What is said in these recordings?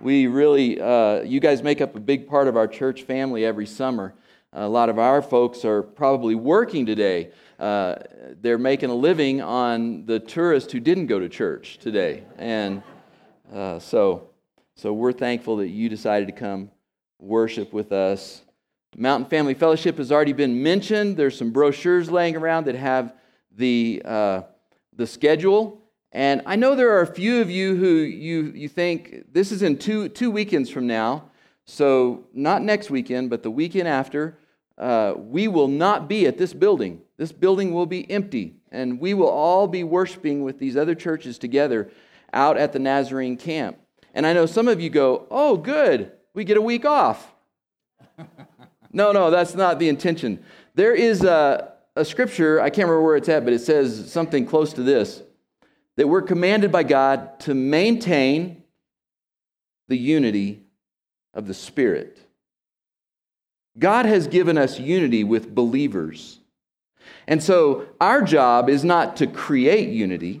we really, uh, you guys make up a big part of our church family every summer. A lot of our folks are probably working today. Uh, they're making a living on the tourists who didn't go to church today. And uh, so, so we're thankful that you decided to come worship with us. Mountain Family Fellowship has already been mentioned. There's some brochures laying around that have the, uh, the schedule. And I know there are a few of you who you, you think this is in two, two weekends from now. So, not next weekend, but the weekend after, uh, we will not be at this building. This building will be empty, and we will all be worshiping with these other churches together out at the Nazarene camp. And I know some of you go, Oh, good, we get a week off. no, no, that's not the intention. There is a, a scripture, I can't remember where it's at, but it says something close to this that we're commanded by God to maintain the unity of the Spirit. God has given us unity with believers. And so our job is not to create unity,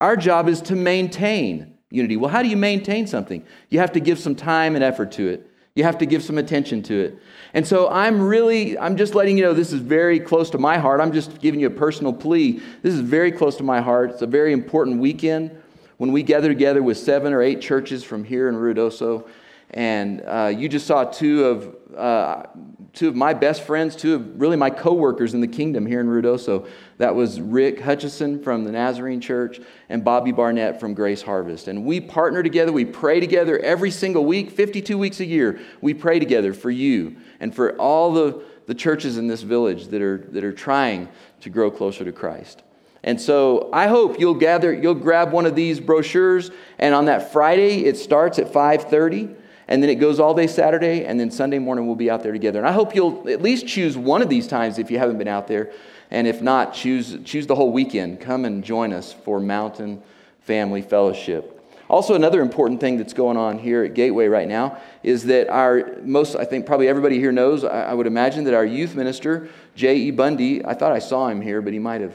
our job is to maintain unity. Well, how do you maintain something? You have to give some time and effort to it. You have to give some attention to it. And so I'm really, I'm just letting you know this is very close to my heart. I'm just giving you a personal plea. This is very close to my heart. It's a very important weekend when we gather together with seven or eight churches from here in Ruidoso. And uh, you just saw two of, uh, two of my best friends, two of really my coworkers in the kingdom here in Ruidoso. That was Rick Hutchison from the Nazarene Church and Bobby Barnett from Grace Harvest. And we partner together, we pray together every single week, 52 weeks a year. We pray together for you and for all the, the churches in this village that are, that are trying to grow closer to Christ. And so I hope you'll gather, you'll grab one of these brochures, and on that Friday, it starts at 530 and then it goes all day Saturday, and then Sunday morning we'll be out there together. And I hope you'll at least choose one of these times if you haven't been out there. And if not, choose, choose the whole weekend. Come and join us for Mountain Family Fellowship. Also, another important thing that's going on here at Gateway right now is that our most, I think probably everybody here knows, I, would imagine that our youth minister, J.E. Bundy, I thought I saw him here, but he might have,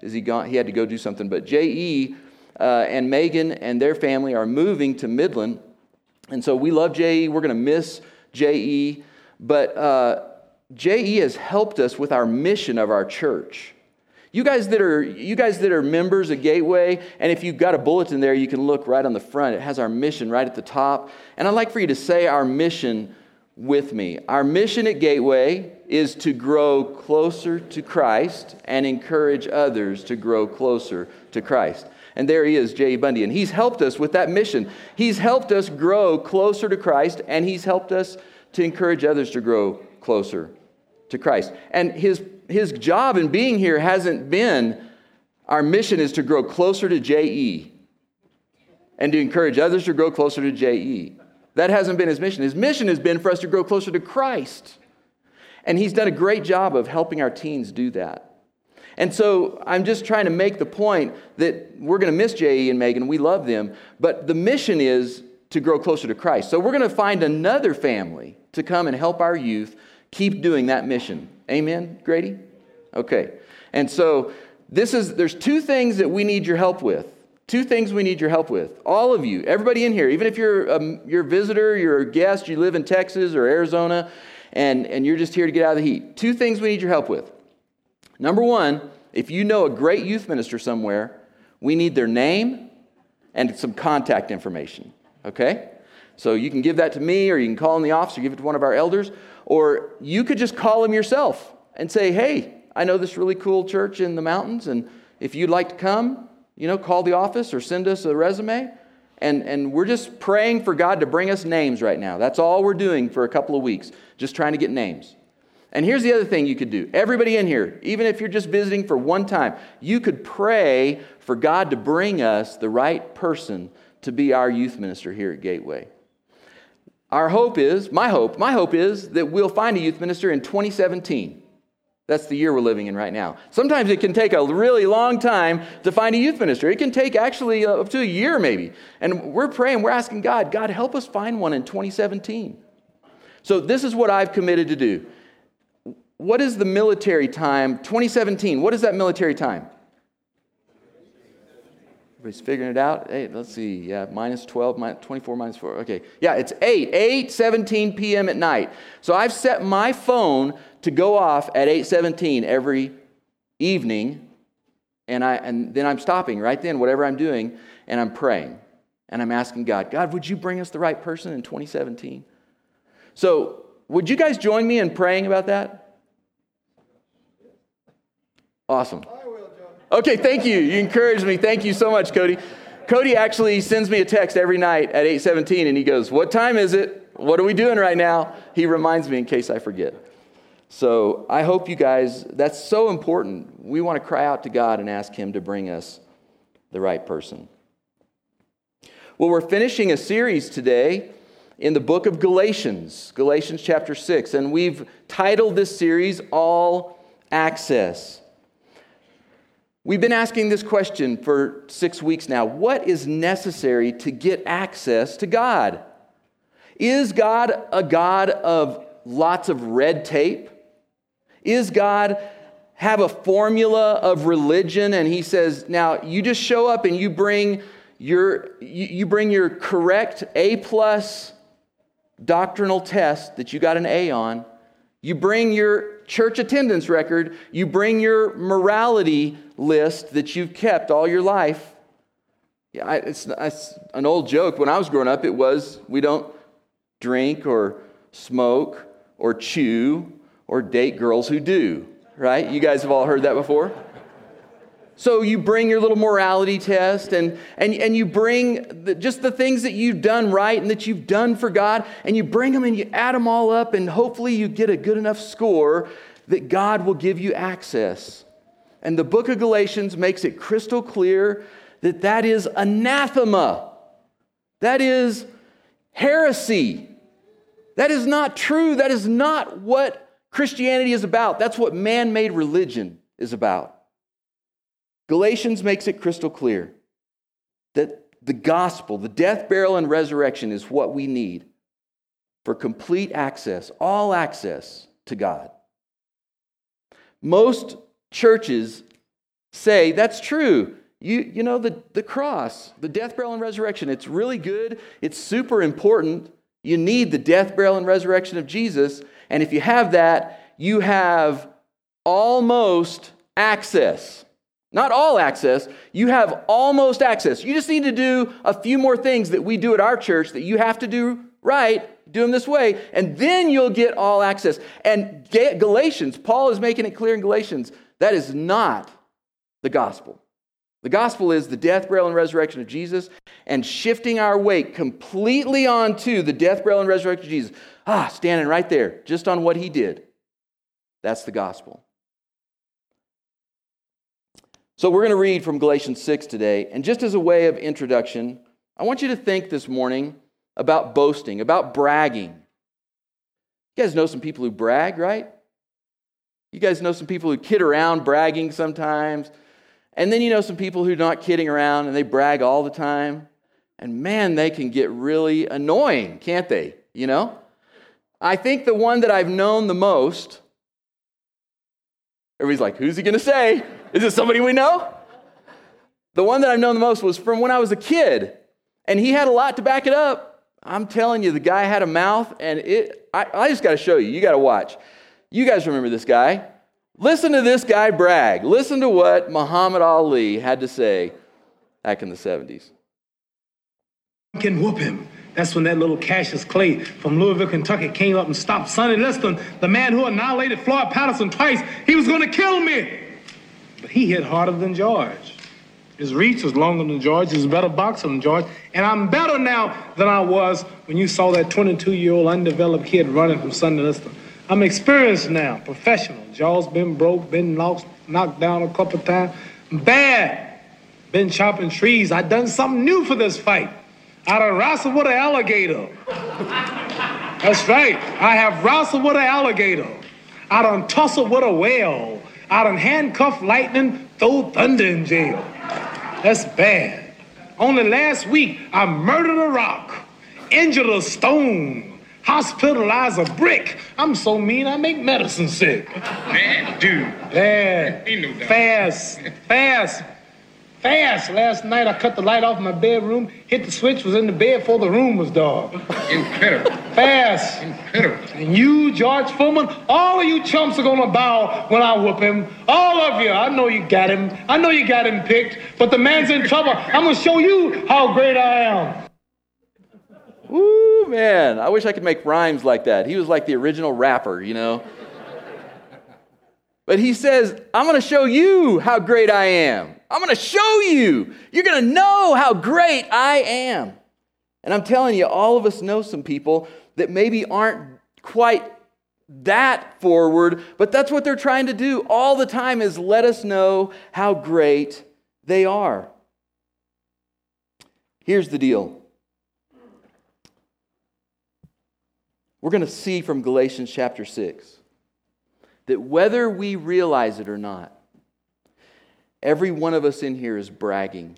is he gone? He had to go do something. But J.E. Uh, and Megan and their family are moving to Midland and so we love JE. We're going to miss JE. But uh, JE has helped us with our mission of our church. You guys that are you guys that are members of Gateway, and if you've got a bulletin there, you can look right on the front. It has our mission right at the top. And I'd like for you to say our mission with me. Our mission at Gateway is to grow closer to Christ and encourage others to grow closer to Christ. And there he is, Jay Bundy. And he's helped us with that mission. He's helped us grow closer to Christ, and he's helped us to encourage others to grow closer to Christ. And his, his job in being here hasn't been our mission is to grow closer to J.E. and to encourage others to grow closer to J.E. That hasn't been his mission. His mission has been for us to grow closer to Christ. And he's done a great job of helping our teens do that. And so I'm just trying to make the point that we're going to miss J.E. and Megan. We love them. But the mission is to grow closer to Christ. So we're going to find another family to come and help our youth keep doing that mission. Amen, Grady? Okay. And so this is there's two things that we need your help with. Two things we need your help with. All of you, everybody in here, even if you're a, you're a visitor, you're a guest, you live in Texas or Arizona, and, and you're just here to get out of the heat. Two things we need your help with. Number one, if you know a great youth minister somewhere, we need their name and some contact information, okay? So you can give that to me, or you can call in the office, or give it to one of our elders, or you could just call them yourself and say, hey, I know this really cool church in the mountains, and if you'd like to come, you know, call the office or send us a resume. And, and we're just praying for God to bring us names right now. That's all we're doing for a couple of weeks, just trying to get names. And here's the other thing you could do. Everybody in here, even if you're just visiting for one time, you could pray for God to bring us the right person to be our youth minister here at Gateway. Our hope is, my hope, my hope is that we'll find a youth minister in 2017. That's the year we're living in right now. Sometimes it can take a really long time to find a youth minister. It can take actually up to a year, maybe. And we're praying, we're asking God, God, help us find one in 2017. So, this is what I've committed to do what is the military time? 2017, what is that military time? Everybody's figuring it out. Hey, let's see. Yeah, minus 12, minus 24, minus 4. Okay. Yeah, it's 8, 8, 17 p.m. at night. So I've set my phone to go off at 8:17 every evening, and I and then I'm stopping right then, whatever I'm doing, and I'm praying. And I'm asking God, God, would you bring us the right person in 2017? So would you guys join me in praying about that? Awesome. Okay, thank you. You encouraged me. Thank you so much, Cody. Cody actually sends me a text every night at 8:17 and he goes, "What time is it? What are we doing right now?" He reminds me in case I forget. So, I hope you guys that's so important. We want to cry out to God and ask him to bring us the right person. Well, we're finishing a series today in the book of Galatians, Galatians chapter 6, and we've titled this series All Access. We've been asking this question for six weeks now What is necessary to get access to God? Is God a God of lots of red tape? Is God have a formula of religion and he says, now you just show up and you bring your you bring your correct A plus doctrinal test that you got an A on, you bring your church attendance record, you bring your morality list that you've kept all your life. Yeah, it's, it's an old joke. When I was growing up, it was we don't drink or smoke or chew or date girls who do, right? You guys have all heard that before? So you bring your little morality test and, and, and you bring the, just the things that you've done right and that you've done for God, and you bring them and you add them all up, and hopefully you get a good enough score that God will give you access. And the book of Galatians makes it crystal clear that that is anathema. That is heresy. That is not true. That is not what Christianity is about. That's what man made religion is about. Galatians makes it crystal clear that the gospel, the death, burial, and resurrection is what we need for complete access, all access to God. Most churches say that's true. You, you know, the, the cross, the death, burial, and resurrection, it's really good. It's super important. You need the death, burial, and resurrection of Jesus. And if you have that, you have almost access. Not all access. You have almost access. You just need to do a few more things that we do at our church that you have to do right, do them this way, and then you'll get all access. And Galatians, Paul is making it clear in Galatians, that is not the gospel. The gospel is the death, burial, and resurrection of Jesus and shifting our weight completely onto the death, burial, and resurrection of Jesus. Ah, standing right there, just on what he did. That's the gospel. So we're going to read from Galatians 6 today. And just as a way of introduction, I want you to think this morning about boasting, about bragging. You guys know some people who brag, right? You guys know some people who kid around bragging sometimes. And then you know some people who are not kidding around and they brag all the time. And man, they can get really annoying, can't they? You know? I think the one that I've known the most, everybody's like, who's he to say? Is it somebody we know? The one that I've known the most was from when I was a kid, and he had a lot to back it up. I'm telling you, the guy had a mouth, and it. I, I just got to show you. You got to watch. You guys remember this guy? Listen to this guy brag. Listen to what Muhammad Ali had to say back in the 70s. Can whoop him. That's when that little Cassius Clay from Louisville, Kentucky came up and stopped Sonny Liston, the man who annihilated Floyd Patterson twice. He was going to kill me. But he hit harder than George. His reach was longer than George. He's a better boxer than George. And I'm better now than I was when you saw that 22 year old undeveloped kid running from Sonny Liston. I'm experienced now, professional. Jaw's been broke, been knocked, knocked down a couple times. Bad. Been chopping trees. I done something new for this fight. I done wrestled with an alligator. That's right. I have wrestled with an alligator. I done tussled with a whale. I done handcuffed lightning, throw thunder in jail. That's bad. Only last week, I murdered a rock, injured a stone, hospitalized a brick. I'm so mean, I make medicine sick. Man, dude. Bad. Fast. Fast. fast last night. I cut the light off my bedroom, hit the switch, was in the bed before the room was dark. Incredible. Fast. Incredible. And you, George Foreman, all of you chumps are gonna bow when I whoop him. All of you. I know you got him. I know you got him picked, but the man's in trouble. I'm gonna show you how great I am. Woo, man. I wish I could make rhymes like that. He was like the original rapper, you know? But he says, I'm going to show you how great I am. I'm going to show you. You're going to know how great I am. And I'm telling you, all of us know some people that maybe aren't quite that forward, but that's what they're trying to do all the time is let us know how great they are. Here's the deal. We're going to see from Galatians chapter 6 that whether we realize it or not, every one of us in here is bragging.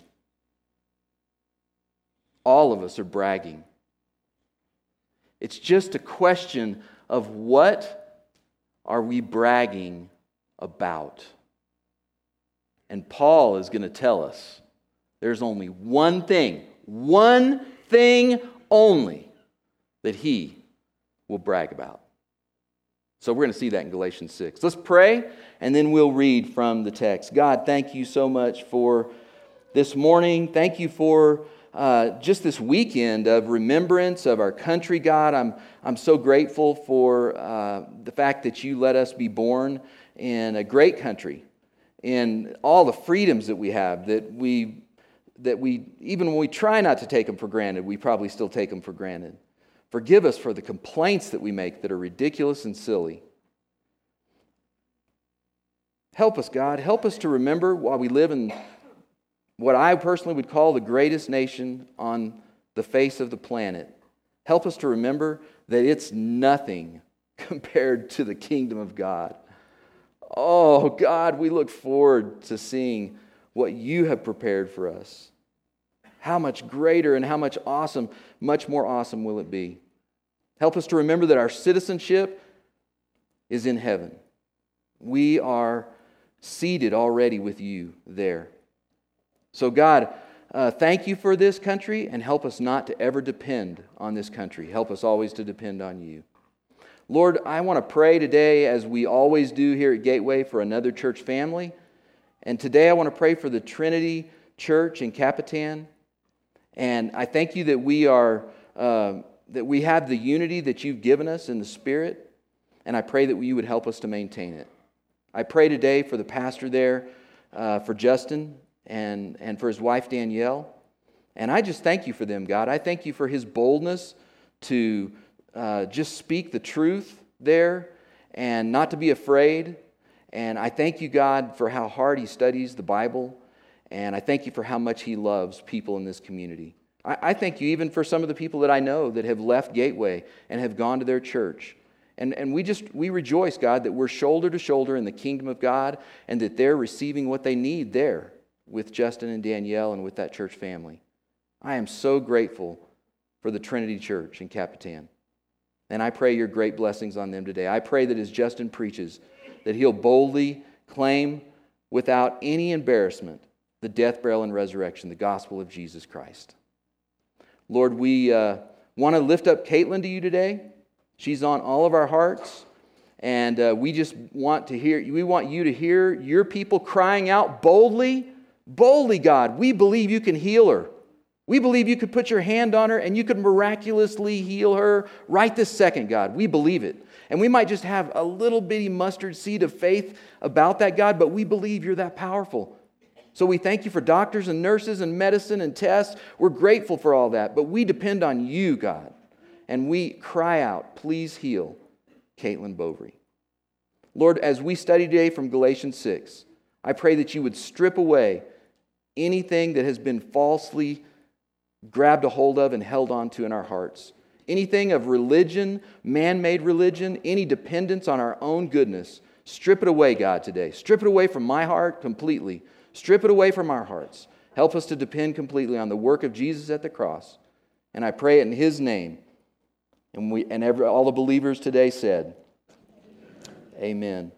All of us are bragging. It's just a question of what are we bragging about? And Paul is going to tell us there's only one thing, one thing only that he will brag about. So we're going to see that in Galatians 6. Let's pray, and then we'll read from the text. God, thank you so much for this morning. Thank you for uh, just this weekend of remembrance of our country, God. I'm, I'm so grateful for uh, the fact that you let us be born in a great country, in all the freedoms that we have, that we, that we, even when we try not to take them for granted, we probably still take them for granted. Forgive us for the complaints that we make that are ridiculous and silly. Help us, God. Help us to remember while we live in what I personally would call the greatest nation on the face of the planet. Help us to remember that it's nothing compared to the kingdom of God. Oh, God, we look forward to seeing what you have prepared for us. How much greater and how much awesome, much more awesome will it be? Help us to remember that our citizenship is in heaven. We are seated already with you there. So, God, uh, thank you for this country and help us not to ever depend on this country. Help us always to depend on you. Lord, I want to pray today, as we always do here at Gateway, for another church family. And today I want to pray for the Trinity Church in Capitan. And I thank you that we are uh, that we have the unity that you've given us in the Spirit, and I pray that you would help us to maintain it. I pray today for the pastor there, uh, for Justin, and, and for his wife Danielle. And I just thank you for them, God. I thank you for his boldness to uh, just speak the truth there and not to be afraid. And I thank you, God, for how hard he studies the Bible and I thank you for how much He loves people in this community. I, I thank you even for some of the people that I know that have left Gateway and have gone to their church. And, and we just, we rejoice, God, that we're shoulder to shoulder in the kingdom of God and that they're receiving what they need there with Justin and Danielle and with that church family. I am so grateful for the Trinity Church in Capitan. And I pray your great blessings on them today. I pray that as Justin preaches, that he'll boldly claim without any embarrassment the death, burial, and resurrection, the gospel of Jesus Christ. Lord, we uh, want to lift up Caitlin to you today. She's on all of our hearts. And uh, we just want to hear, we want you to hear your people crying out boldly, boldly, God, we believe you can heal her. We believe you could put your hand on her and you could miraculously heal her right this second, God. We believe it. And we might just have a little bitty mustard seed of faith about that, God, but we believe you're that powerful. So we thank you for doctors and nurses and medicine and tests. We're grateful for all that, but we depend on you, God. And we cry out, please heal Caitlin Bovary. Lord, as we study today from Galatians 6, I pray that you would strip away anything that has been falsely grabbed a hold of and held onto in our hearts. Anything of religion, man made religion, any dependence on our own goodness. Strip it away, God, today. Strip it away from my heart completely Strip it away from our hearts. Help us to depend completely on the work of Jesus at the cross. And I pray it in his name. And, we, and every, all the believers today said, Amen.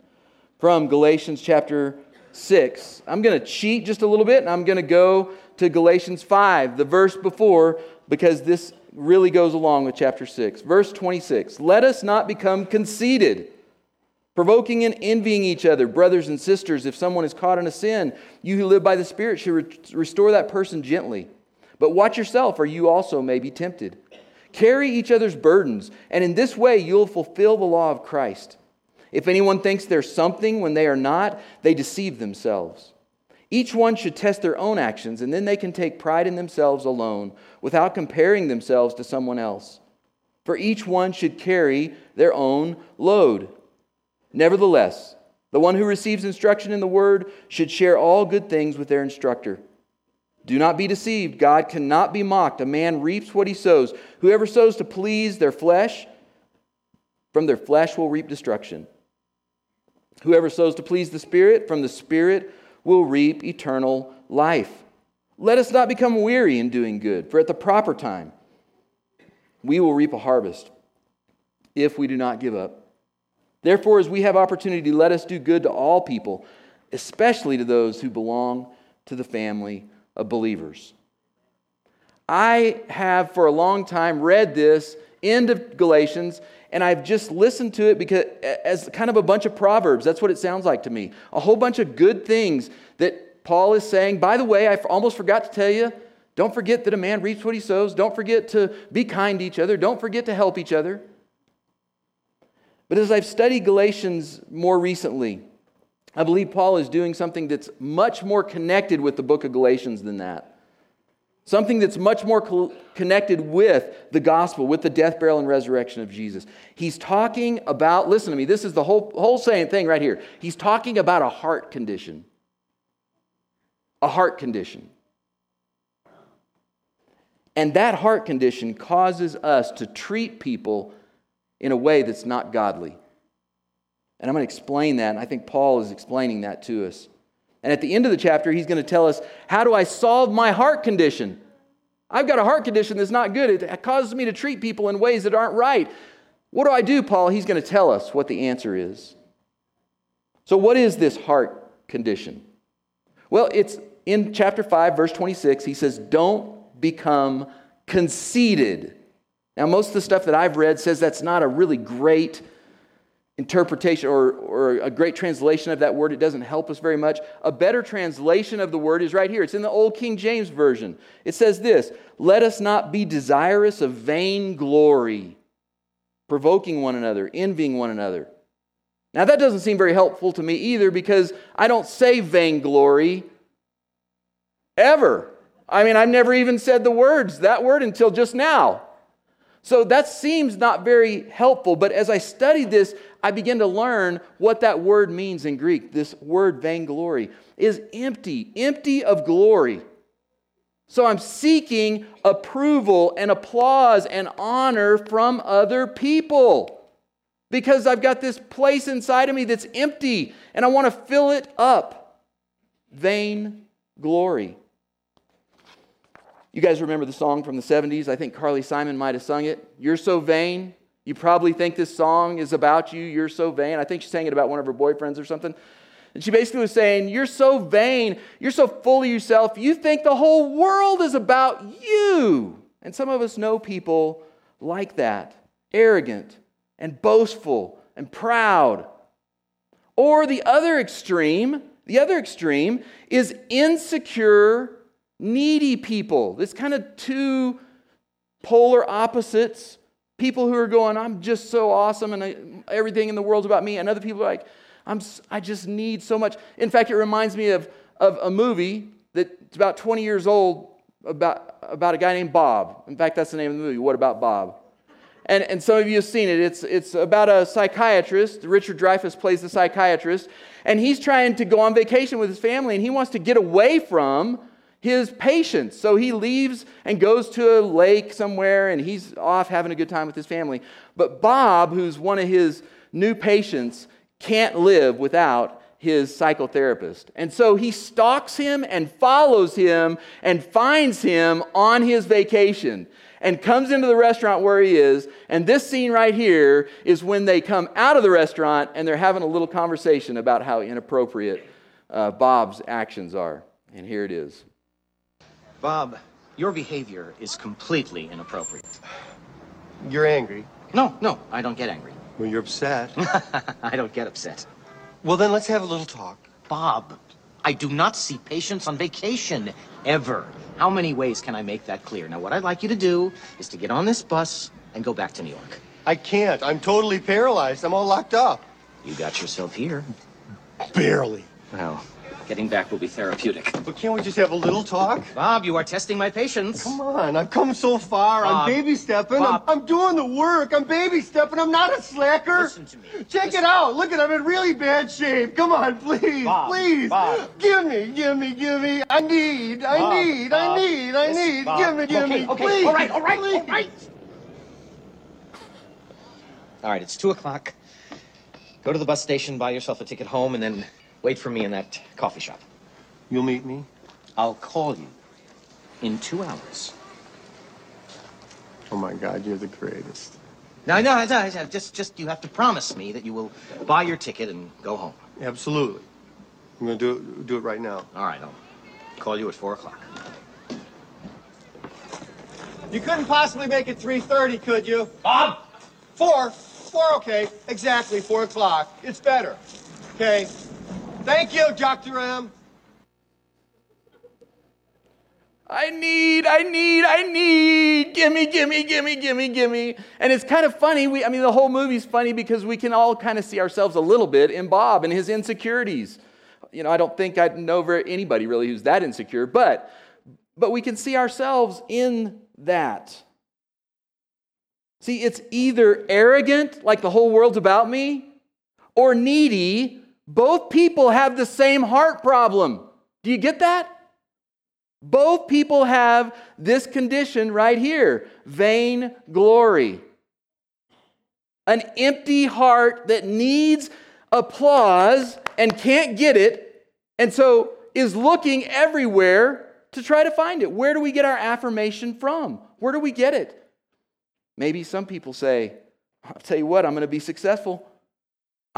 From Galatians chapter 6. I'm going to cheat just a little bit and I'm going to go to Galatians 5, the verse before, because this really goes along with chapter 6. Verse 26 Let us not become conceited, provoking and envying each other, brothers and sisters. If someone is caught in a sin, you who live by the Spirit should re- restore that person gently. But watch yourself, or you also may be tempted. Carry each other's burdens, and in this way you'll fulfill the law of Christ. If anyone thinks they're something when they are not, they deceive themselves. Each one should test their own actions, and then they can take pride in themselves alone without comparing themselves to someone else. For each one should carry their own load. Nevertheless, the one who receives instruction in the word should share all good things with their instructor. Do not be deceived. God cannot be mocked. A man reaps what he sows. Whoever sows to please their flesh, from their flesh will reap destruction. Whoever sows to please the Spirit, from the Spirit will reap eternal life. Let us not become weary in doing good, for at the proper time we will reap a harvest if we do not give up. Therefore, as we have opportunity, let us do good to all people, especially to those who belong to the family of believers. I have for a long time read this end of Galatians and I've just listened to it because as kind of a bunch of proverbs. That's what it sounds like to me. A whole bunch of good things that Paul is saying. By the way, I almost forgot to tell you, don't forget that a man reaps what he sows. Don't forget to be kind to each other. Don't forget to help each other. But as I've studied Galatians more recently, I believe Paul is doing something that's much more connected with the book of Galatians than that. Something that's much more co- connected with the gospel, with the death, burial, and resurrection of Jesus. He's talking about, listen to me, this is the whole, whole same thing right here. He's talking about a heart condition. A heart condition. And that heart condition causes us to treat people in a way that's not godly. And I'm going to explain that, and I think Paul is explaining that to us. And at the end of the chapter, he's going to tell us how do I solve my heart condition? I've got a heart condition that's not good. It causes me to treat people in ways that aren't right. What do I do, Paul? He's going to tell us what the answer is. So, what is this heart condition? Well, it's in chapter 5, verse 26. He says, Don't become conceited. Now, most of the stuff that I've read says that's not a really great interpretation or, or a great translation of that word. It doesn't help us very much. A better translation of the word is right here. It's in the Old King James Version. It says this Let us not be desirous of vain glory, provoking one another, envying one another. Now, that doesn't seem very helpful to me either because I don't say vainglory ever. I mean, I've never even said the words, that word, until just now. So that seems not very helpful, but as I studied this, I began to learn what that word means in Greek. This word vainglory is empty, empty of glory. So I'm seeking approval and applause and honor from other people because I've got this place inside of me that's empty and I want to fill it up. Vain glory. You guys remember the song from the 70s? I think Carly Simon might have sung it. You're so vain. You probably think this song is about you. You're so vain. I think she sang it about one of her boyfriends or something. And she basically was saying, You're so vain. You're so full of yourself. You think the whole world is about you. And some of us know people like that arrogant and boastful and proud. Or the other extreme, the other extreme is insecure needy people. This kind of two polar opposites. People who are going, I'm just so awesome and I, everything in the world's about me. And other people are like, I'm, I just need so much. In fact, it reminds me of, of a movie that's about 20 years old about, about a guy named Bob. In fact, that's the name of the movie. What about Bob? And, and some of you have seen it. It's, it's about a psychiatrist. Richard Dreyfuss plays the psychiatrist. And he's trying to go on vacation with his family and he wants to get away from his patients. So he leaves and goes to a lake somewhere and he's off having a good time with his family. But Bob, who's one of his new patients, can't live without his psychotherapist. And so he stalks him and follows him and finds him on his vacation and comes into the restaurant where he is. And this scene right here is when they come out of the restaurant and they're having a little conversation about how inappropriate uh, Bob's actions are. And here it is. Bob, your behavior is completely inappropriate. You're angry. No, no, I don't get angry. Well, you're upset. I don't get upset. well, then let's have a little talk. Bob, I do not see patients on vacation, ever. How many ways can I make that clear? Now, what I'd like you to do is to get on this bus and go back to New York. I can't. I'm totally paralyzed. I'm all locked up. You got yourself here. Barely. Well, getting back will be therapeutic. But can't we just have a little talk? Bob, you are testing my patience. Come on, I've come so far. Bob. I'm baby stepping. I'm, I'm doing the work. I'm baby stepping. I'm not a slacker. Listen to me. Check Listen. it out. Look at I'm in really bad shape. Come on, please, Bob. please. Bob. Give me, give me, give me. I need, I Bob, need, Bob. I need, I need. Bob. Give me, give okay, me, okay. please. All right, all right, please. all right. All right, it's two o'clock. Go to the bus station, buy yourself a ticket home, and then wait for me in that coffee shop. You'll meet me. I'll call you in two hours. Oh my God, you're the greatest. No, no, no, no, just, just you have to promise me that you will buy your ticket and go home. Absolutely. I'm gonna do it, do it right now. All right, I'll call you at four o'clock. You couldn't possibly make it 3.30, could you? Bob! Four. Four, okay. Exactly, four o'clock. It's better. Okay. Thank you, Dr. M. I need, I need, I need, gimme, gimme, gimme, gimme, gimme. And it's kind of funny. We, I mean, the whole movie's funny because we can all kind of see ourselves a little bit in Bob and his insecurities. You know, I don't think I know anybody really who's that insecure, but but we can see ourselves in that. See, it's either arrogant, like the whole world's about me, or needy. Both people have the same heart problem. Do you get that? Both people have this condition right here vain glory. An empty heart that needs applause and can't get it, and so is looking everywhere to try to find it. Where do we get our affirmation from? Where do we get it? Maybe some people say, I'll tell you what, I'm going to be successful.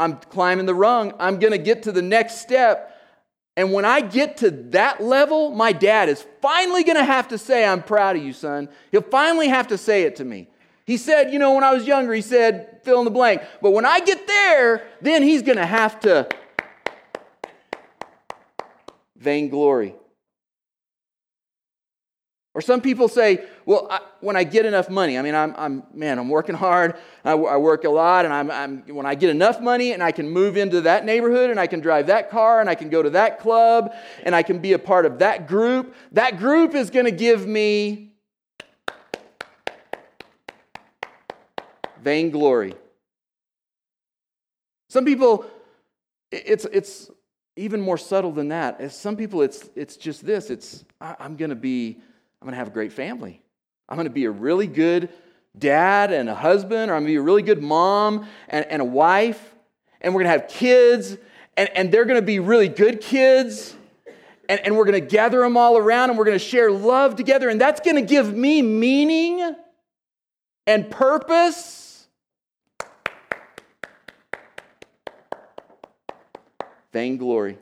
I'm climbing the rung. I'm going to get to the next step. And when I get to that level, my dad is finally going to have to say, I'm proud of you, son. He'll finally have to say it to me. He said, you know, when I was younger, he said, fill in the blank. But when I get there, then he's going to have to vainglory. Or some people say, well, I, when I get enough money, I mean, I'm, I'm man, I'm working hard, I, I work a lot, and I'm, I'm, when I get enough money and I can move into that neighborhood and I can drive that car and I can go to that club and I can be a part of that group, that group is going to give me vainglory. Some people, it's, it's even more subtle than that. As some people, it's, it's just this it's, I, I'm going to be, I'm going to have a great family. I'm going to be a really good dad and a husband, or I'm going to be a really good mom and, and a wife, and we're going to have kids, and, and they're going to be really good kids. And, and we're going to gather them all around and we're going to share love together. And that's going to give me meaning and purpose. Vainglory.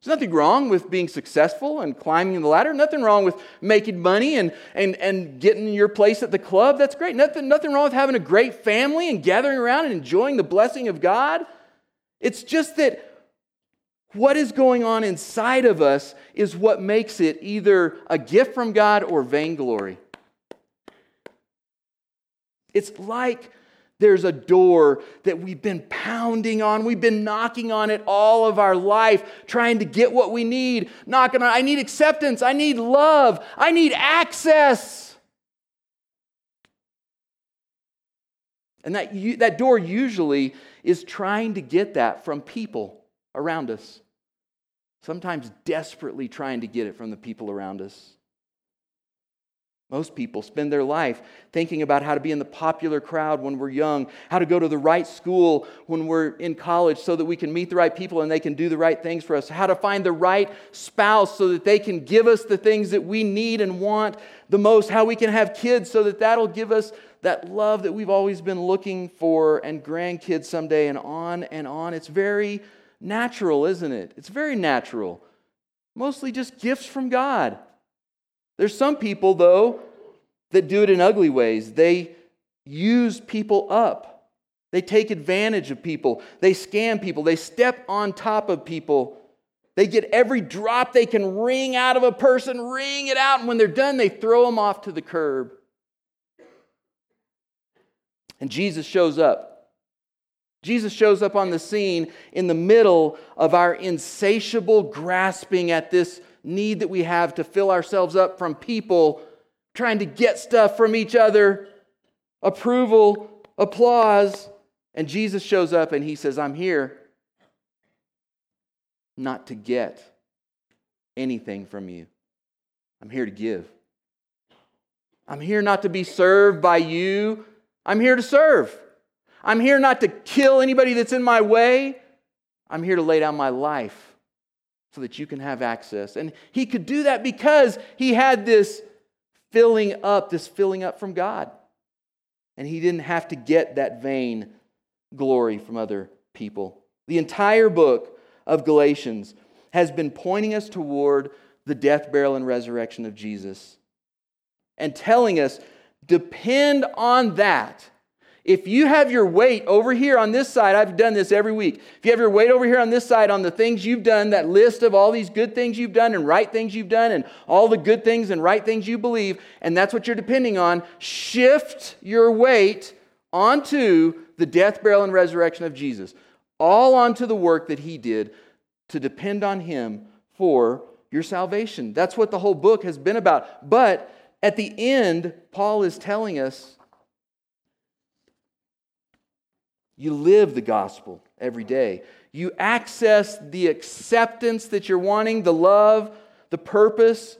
There's nothing wrong with being successful and climbing the ladder. Nothing wrong with making money and, and, and getting your place at the club. That's great. Nothing, nothing wrong with having a great family and gathering around and enjoying the blessing of God. It's just that what is going on inside of us is what makes it either a gift from God or vainglory. It's like there's a door that we've been pounding on. We've been knocking on it all of our life, trying to get what we need. Knocking on, I need acceptance. I need love. I need access. And that, that door usually is trying to get that from people around us. Sometimes desperately trying to get it from the people around us. Most people spend their life thinking about how to be in the popular crowd when we're young, how to go to the right school when we're in college so that we can meet the right people and they can do the right things for us, how to find the right spouse so that they can give us the things that we need and want the most, how we can have kids so that that'll give us that love that we've always been looking for, and grandkids someday, and on and on. It's very natural, isn't it? It's very natural. Mostly just gifts from God. There's some people, though, that do it in ugly ways. They use people up, they take advantage of people, they scam people, they step on top of people. They get every drop they can wring out of a person, wring it out, and when they're done, they throw them off to the curb. And Jesus shows up. Jesus shows up on the scene in the middle of our insatiable grasping at this need that we have to fill ourselves up from people, trying to get stuff from each other, approval, applause. And Jesus shows up and he says, I'm here not to get anything from you. I'm here to give. I'm here not to be served by you. I'm here to serve. I'm here not to kill anybody that's in my way. I'm here to lay down my life so that you can have access. And he could do that because he had this filling up, this filling up from God. And he didn't have to get that vain glory from other people. The entire book of Galatians has been pointing us toward the death, burial, and resurrection of Jesus and telling us depend on that. If you have your weight over here on this side, I've done this every week. If you have your weight over here on this side on the things you've done, that list of all these good things you've done and right things you've done and all the good things and right things you believe, and that's what you're depending on, shift your weight onto the death, burial, and resurrection of Jesus all onto the work that he did to depend on him for your salvation. That's what the whole book has been about. But at the end, Paul is telling us you live the gospel every day. You access the acceptance that you're wanting, the love, the purpose.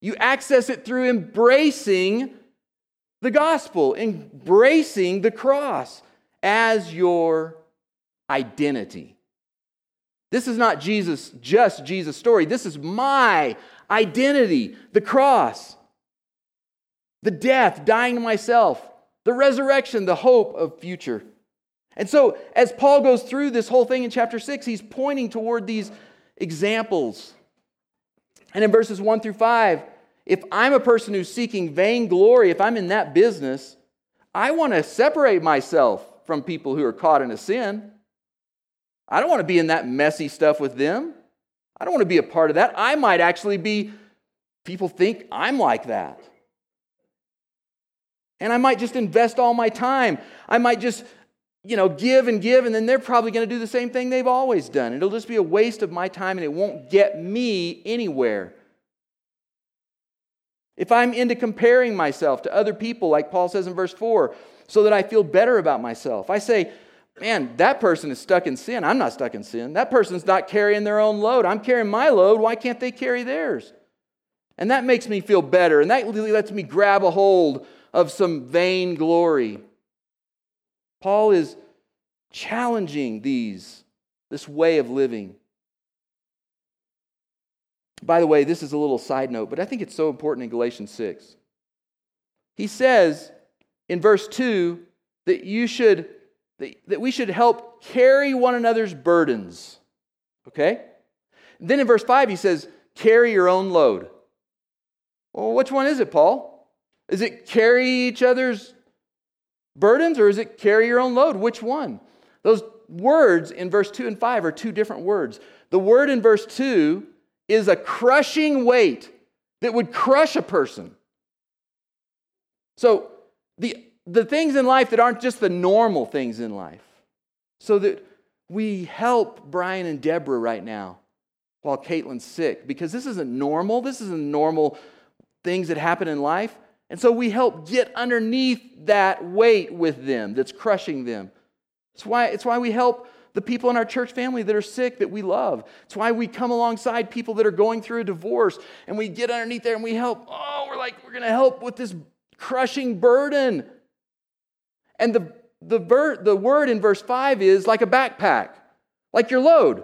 You access it through embracing the gospel, embracing the cross as your identity. This is not Jesus, just Jesus' story. This is my identity the cross, the death, dying to myself, the resurrection, the hope of future. And so, as Paul goes through this whole thing in chapter 6, he's pointing toward these examples. And in verses 1 through 5, if I'm a person who's seeking vain glory, if I'm in that business, I want to separate myself from people who are caught in a sin. I don't want to be in that messy stuff with them. I don't want to be a part of that. I might actually be, people think I'm like that. And I might just invest all my time. I might just, you know, give and give, and then they're probably going to do the same thing they've always done. It'll just be a waste of my time and it won't get me anywhere. If I'm into comparing myself to other people, like Paul says in verse 4, so that I feel better about myself, I say, man, that person is stuck in sin. I'm not stuck in sin. That person's not carrying their own load. I'm carrying my load. Why can't they carry theirs? And that makes me feel better. And that really lets me grab a hold of some vain glory. Paul is challenging these, this way of living. By the way, this is a little side note, but I think it's so important in Galatians 6. He says in verse 2 that you should that, that we should help carry one another's burdens. Okay? Then in verse 5, he says, carry your own load. Well, which one is it, Paul? Is it carry each other's burdens or is it carry your own load? Which one? Those words in verse 2 and 5 are two different words. The word in verse 2 is a crushing weight that would crush a person. So the the things in life that aren't just the normal things in life. So that we help Brian and Deborah right now while Caitlin's sick because this isn't normal. This isn't normal things that happen in life. And so we help get underneath that weight with them that's crushing them. It's why, it's why we help the people in our church family that are sick that we love. It's why we come alongside people that are going through a divorce and we get underneath there and we help. Oh, we're like, we're going to help with this crushing burden. And the, the, ver- the word in verse 5 is like a backpack, like your load.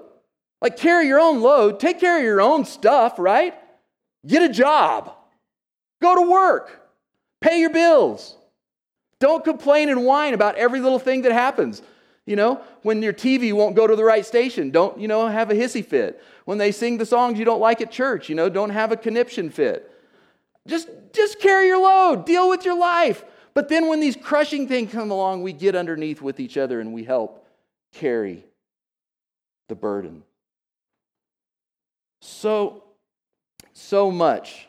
Like carry your own load, take care of your own stuff, right? Get a job, go to work, pay your bills. Don't complain and whine about every little thing that happens. You know, when your TV won't go to the right station, don't, you know, have a hissy fit. When they sing the songs you don't like at church, you know, don't have a conniption fit. Just, just carry your load, deal with your life. But then when these crushing things come along, we get underneath with each other and we help carry the burden. So, so much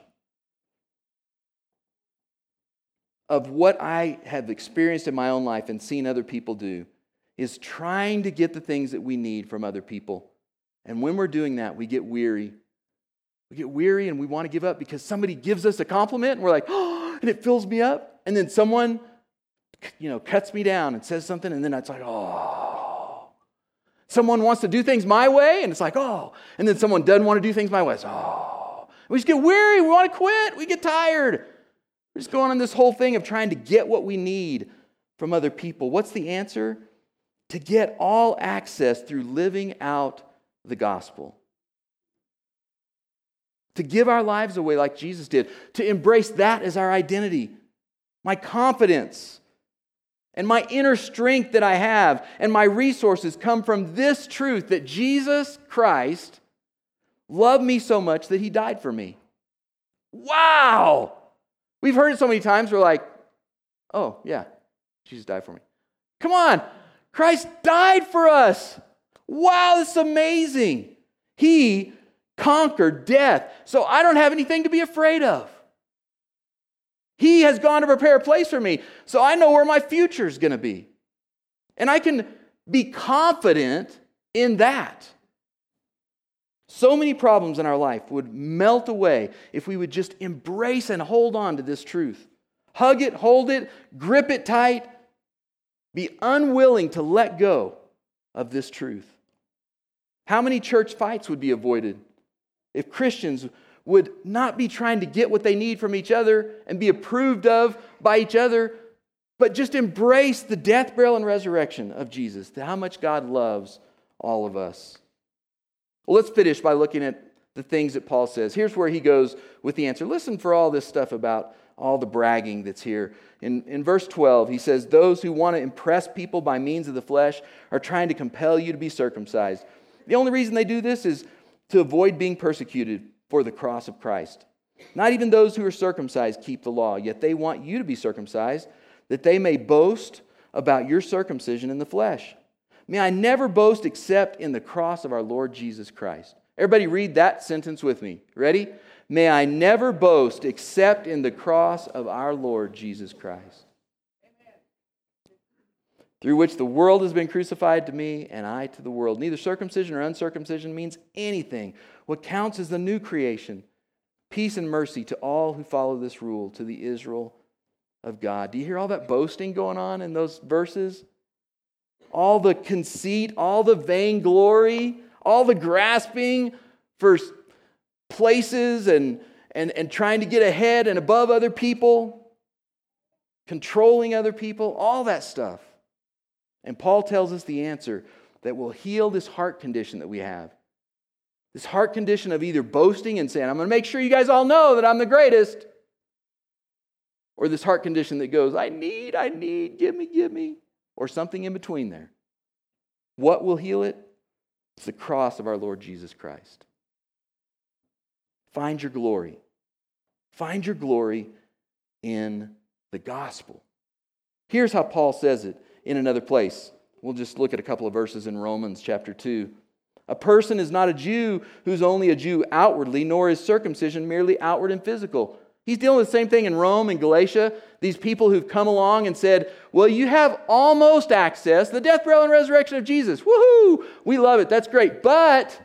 of what I have experienced in my own life and seen other people do is trying to get the things that we need from other people. And when we're doing that, we get weary. We get weary and we want to give up because somebody gives us a compliment and we're like, oh, and it fills me up. And then someone, you know, cuts me down and says something, and then it's like, oh. Someone wants to do things my way, and it's like, oh. And then someone doesn't want to do things my way. It's, oh. We just get weary. We want to quit. We get tired. We're just going on this whole thing of trying to get what we need from other people. What's the answer? To get all access through living out the gospel. To give our lives away like Jesus did. To embrace that as our identity, my confidence, and my inner strength that I have, and my resources come from this truth that Jesus Christ loved me so much that he died for me. Wow! We've heard it so many times, we're like, oh, yeah, Jesus died for me. Come on, Christ died for us. Wow, this is amazing. He conquered death, so I don't have anything to be afraid of. He has gone to prepare a place for me, so I know where my future is going to be. And I can be confident in that. So many problems in our life would melt away if we would just embrace and hold on to this truth. Hug it, hold it, grip it tight, be unwilling to let go of this truth. How many church fights would be avoided if Christians would not be trying to get what they need from each other and be approved of by each other, but just embrace the death, burial, and resurrection of Jesus, how much God loves all of us. Well, let's finish by looking at the things that Paul says. Here's where he goes with the answer. Listen for all this stuff about all the bragging that's here. In, in verse 12, he says, Those who want to impress people by means of the flesh are trying to compel you to be circumcised. The only reason they do this is to avoid being persecuted for the cross of Christ. Not even those who are circumcised keep the law, yet they want you to be circumcised, that they may boast about your circumcision in the flesh. May I never boast except in the cross of our Lord Jesus Christ. Everybody read that sentence with me. Ready? May I never boast except in the cross of our Lord Jesus Christ. Through which the world has been crucified to me and I to the world. Neither circumcision or uncircumcision means anything. What counts is the new creation. Peace and mercy to all who follow this rule, to the Israel of God. Do you hear all that boasting going on in those verses? All the conceit, all the vainglory, all the grasping for places and, and, and trying to get ahead and above other people, controlling other people, all that stuff. And Paul tells us the answer that will heal this heart condition that we have. This heart condition of either boasting and saying, I'm going to make sure you guys all know that I'm the greatest, or this heart condition that goes, I need, I need, give me, give me or something in between there. What will heal it? It's the cross of our Lord Jesus Christ. Find your glory. Find your glory in the gospel. Here's how Paul says it in another place. We'll just look at a couple of verses in Romans chapter 2. A person is not a Jew who's only a Jew outwardly, nor is circumcision merely outward and physical. He's dealing with the same thing in Rome and Galatia. These people who've come along and said, Well, you have almost access, the death, burial, and resurrection of Jesus. Woohoo! We love it. That's great. But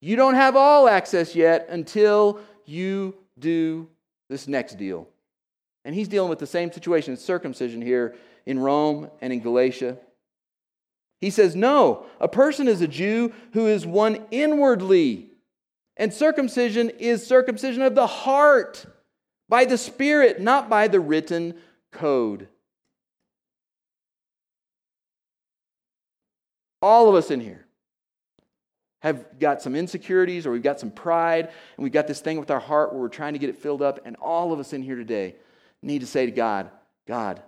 you don't have all access yet until you do this next deal. And he's dealing with the same situation as circumcision here in Rome and in Galatia. He says, No, a person is a Jew who is one inwardly, and circumcision is circumcision of the heart by the Spirit, not by the written code. All of us in here have got some insecurities or we've got some pride and we've got this thing with our heart where we're trying to get it filled up. And all of us in here today need to say to God, God,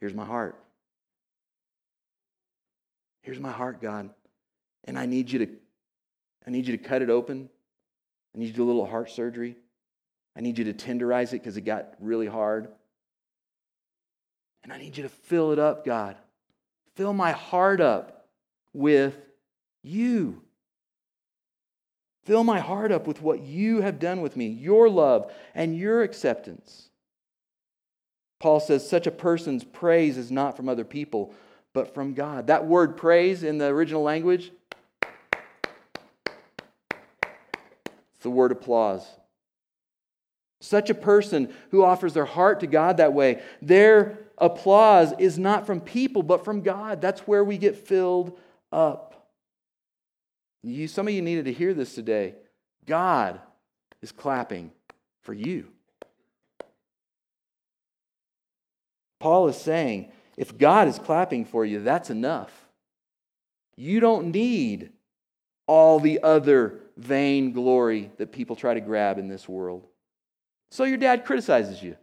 here's my heart. Here's my heart, God. And I need you to I need you to cut it open. I need you to do a little heart surgery. I need you to tenderize it because it got really hard. And I need you to fill it up, God. Fill my heart up with you. Fill my heart up with what you have done with me, your love and your acceptance. Paul says, such a person's praise is not from other people, but from God. That word praise in the original language, the word applause. Such a person who offers their heart to God that way, their applause is not from people, but from God. That's where we get filled up. You, some of you needed to hear this today. God is clapping for you. Paul is saying, if God is clapping for you, that's enough. You don't need all the other vain glory that people try to grab in this world. So your dad criticizes you.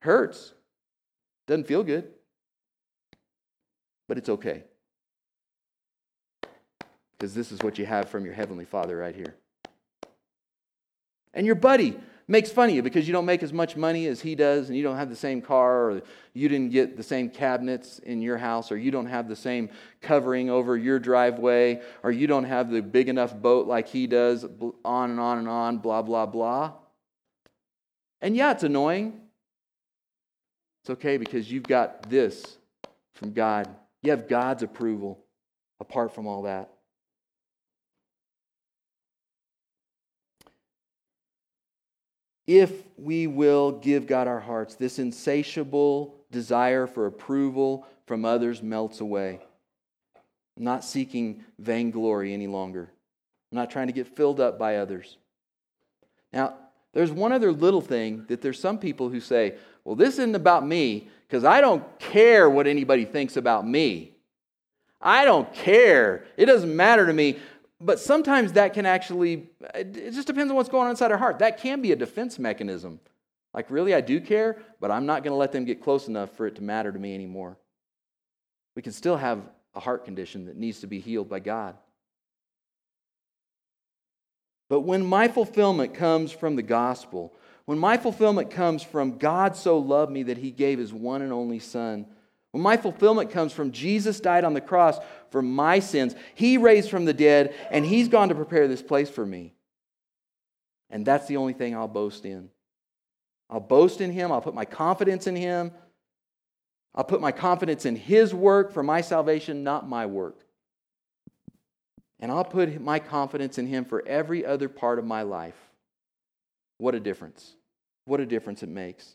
Hurts. Doesn't feel good. But it's okay. Because this is what you have from your Heavenly Father right here. And your buddy makes fun of you because you don't make as much money as he does and you don't have the same car or you didn't get the same cabinets in your house or you don't have the same covering over your driveway or you don't have the big enough boat like he does on and on and on blah blah blah. And yeah it's annoying. It's okay because you've got this from god. You have god's approval apart from all that if we will give God our hearts, this insatiable desire for approval from others melts away. I'm not seeking vainglory any longer. I'm not trying to get filled up by others. Now, there's one other little thing that there's some people who say, well, this isn't about me because I don't care what anybody thinks about me. I don't care. It doesn't matter to me but sometimes that can actually, it just depends on what's going on inside our heart. That can be a defense mechanism. Like, really, I do care, but I'm not going to let them get close enough for it to matter to me anymore. We can still have a heart condition that needs to be healed by God. But when my fulfillment comes from the gospel, when my fulfillment comes from God so loved me that he gave his one and only Son, when my fulfillment comes from Jesus died on the cross for my sins, He raised from the dead, and He's gone to prepare this place for me. And that's the only thing I'll boast in. I'll boast in Him, I'll put my confidence in Him. I'll put my confidence in His work for my salvation, not my work. And I'll put my confidence in Him for every other part of my life. What a difference. What a difference it makes.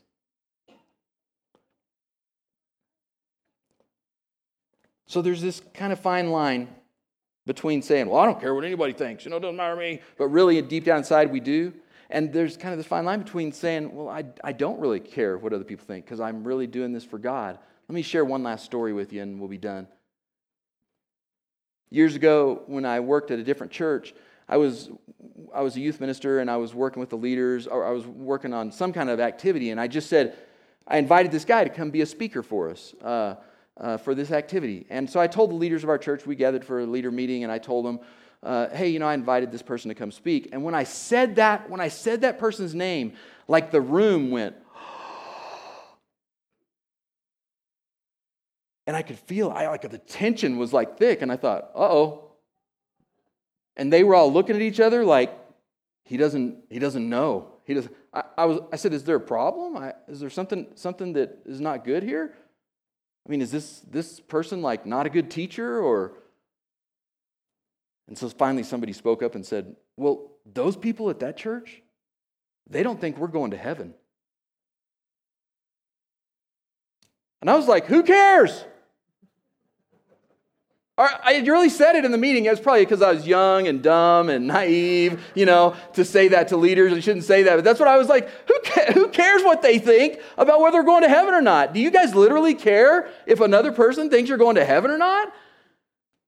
So there's this kind of fine line between saying, well, I don't care what anybody thinks, you know, it doesn't matter to me, but really deep down inside we do. And there's kind of this fine line between saying, well, I, I don't really care what other people think because I'm really doing this for God. Let me share one last story with you and we'll be done. Years ago, when I worked at a different church, I was, I was a youth minister and I was working with the leaders, or I was working on some kind of activity, and I just said, I invited this guy to come be a speaker for us. Uh, uh, for this activity. And so I told the leaders of our church, we gathered for a leader meeting, and I told them, uh, hey, you know, I invited this person to come speak. And when I said that, when I said that person's name, like the room went, and I could feel, I like the tension was like thick, and I thought, uh oh. And they were all looking at each other like, he doesn't, he doesn't know. He doesn't. I, I was, I said, is there a problem? I, is there something, something that is not good here? I mean, is this, this person like not a good teacher or? And so finally somebody spoke up and said, Well, those people at that church, they don't think we're going to heaven. And I was like, Who cares? I really said it in the meeting. It was probably because I was young and dumb and naive, you know, to say that to leaders. I shouldn't say that. But that's what I was like. Who, ca- who cares what they think about whether they're going to heaven or not? Do you guys literally care if another person thinks you're going to heaven or not?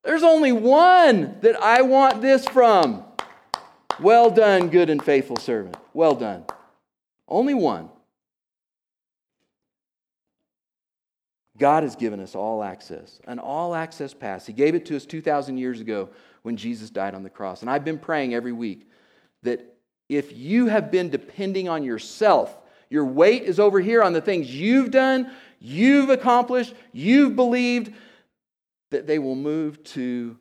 There's only one that I want this from. Well done, good and faithful servant. Well done. Only one. God has given us all access, an all access pass. He gave it to us 2,000 years ago when Jesus died on the cross. And I've been praying every week that if you have been depending on yourself, your weight is over here on the things you've done, you've accomplished, you've believed, that they will move to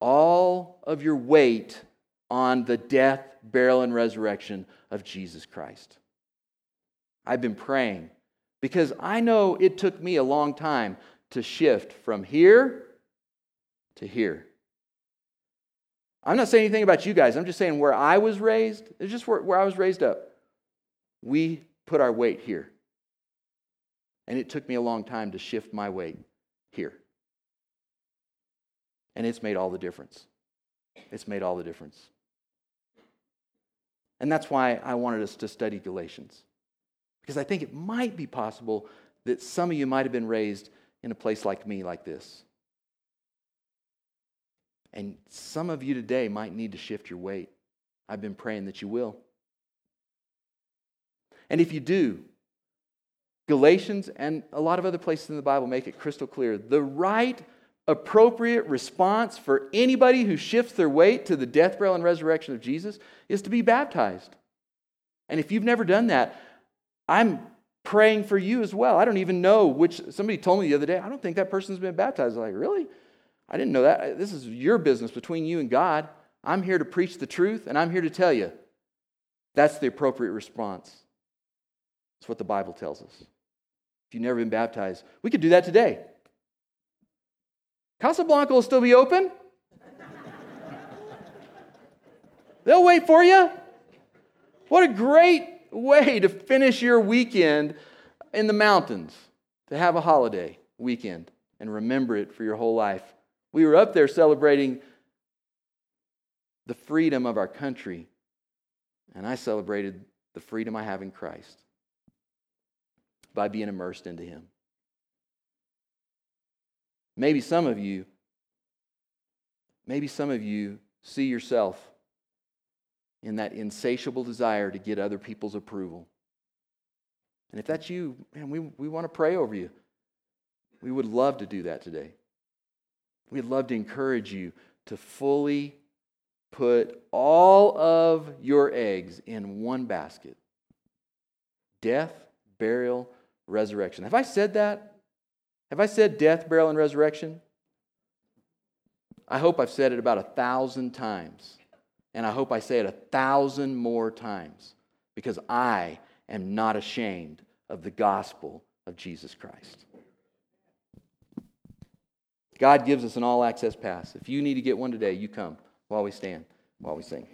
all of your weight on the death, burial, and resurrection of Jesus Christ. I've been praying because I know it took me a long time to shift from here to here. I'm not saying anything about you guys. I'm just saying where I was raised, it's just where, where I was raised up. We put our weight here. And it took me a long time to shift my weight here. And it's made all the difference. It's made all the difference. And that's why I wanted us to study Galatians. Because I think it might be possible that some of you might have been raised in a place like me, like this. And some of you today might need to shift your weight. I've been praying that you will. And if you do, Galatians and a lot of other places in the Bible make it crystal clear the right, appropriate response for anybody who shifts their weight to the death, burial, and resurrection of Jesus is to be baptized. And if you've never done that, I'm praying for you as well. I don't even know which, somebody told me the other day, I don't think that person's been baptized. I'm like, really? I didn't know that. This is your business between you and God. I'm here to preach the truth, and I'm here to tell you that's the appropriate response. That's what the Bible tells us. If you've never been baptized, we could do that today. Casablanca will still be open. They'll wait for you. What a great way to finish your weekend in the mountains, to have a holiday weekend and remember it for your whole life. We were up there celebrating the freedom of our country, and I celebrated the freedom I have in Christ by being immersed into Him. Maybe some of you, maybe some of you see yourself in that insatiable desire to get other people's approval. And if that's you, man, we, we want to pray over you. We would love to do that today. We'd love to encourage you to fully put all of your eggs in one basket death, burial, resurrection. Have I said that? Have I said death, burial, and resurrection? I hope I've said it about a thousand times. And I hope I say it a thousand more times because I am not ashamed of the gospel of Jesus Christ. God gives us an all access pass. If you need to get one today, you come while we stand, while we sing.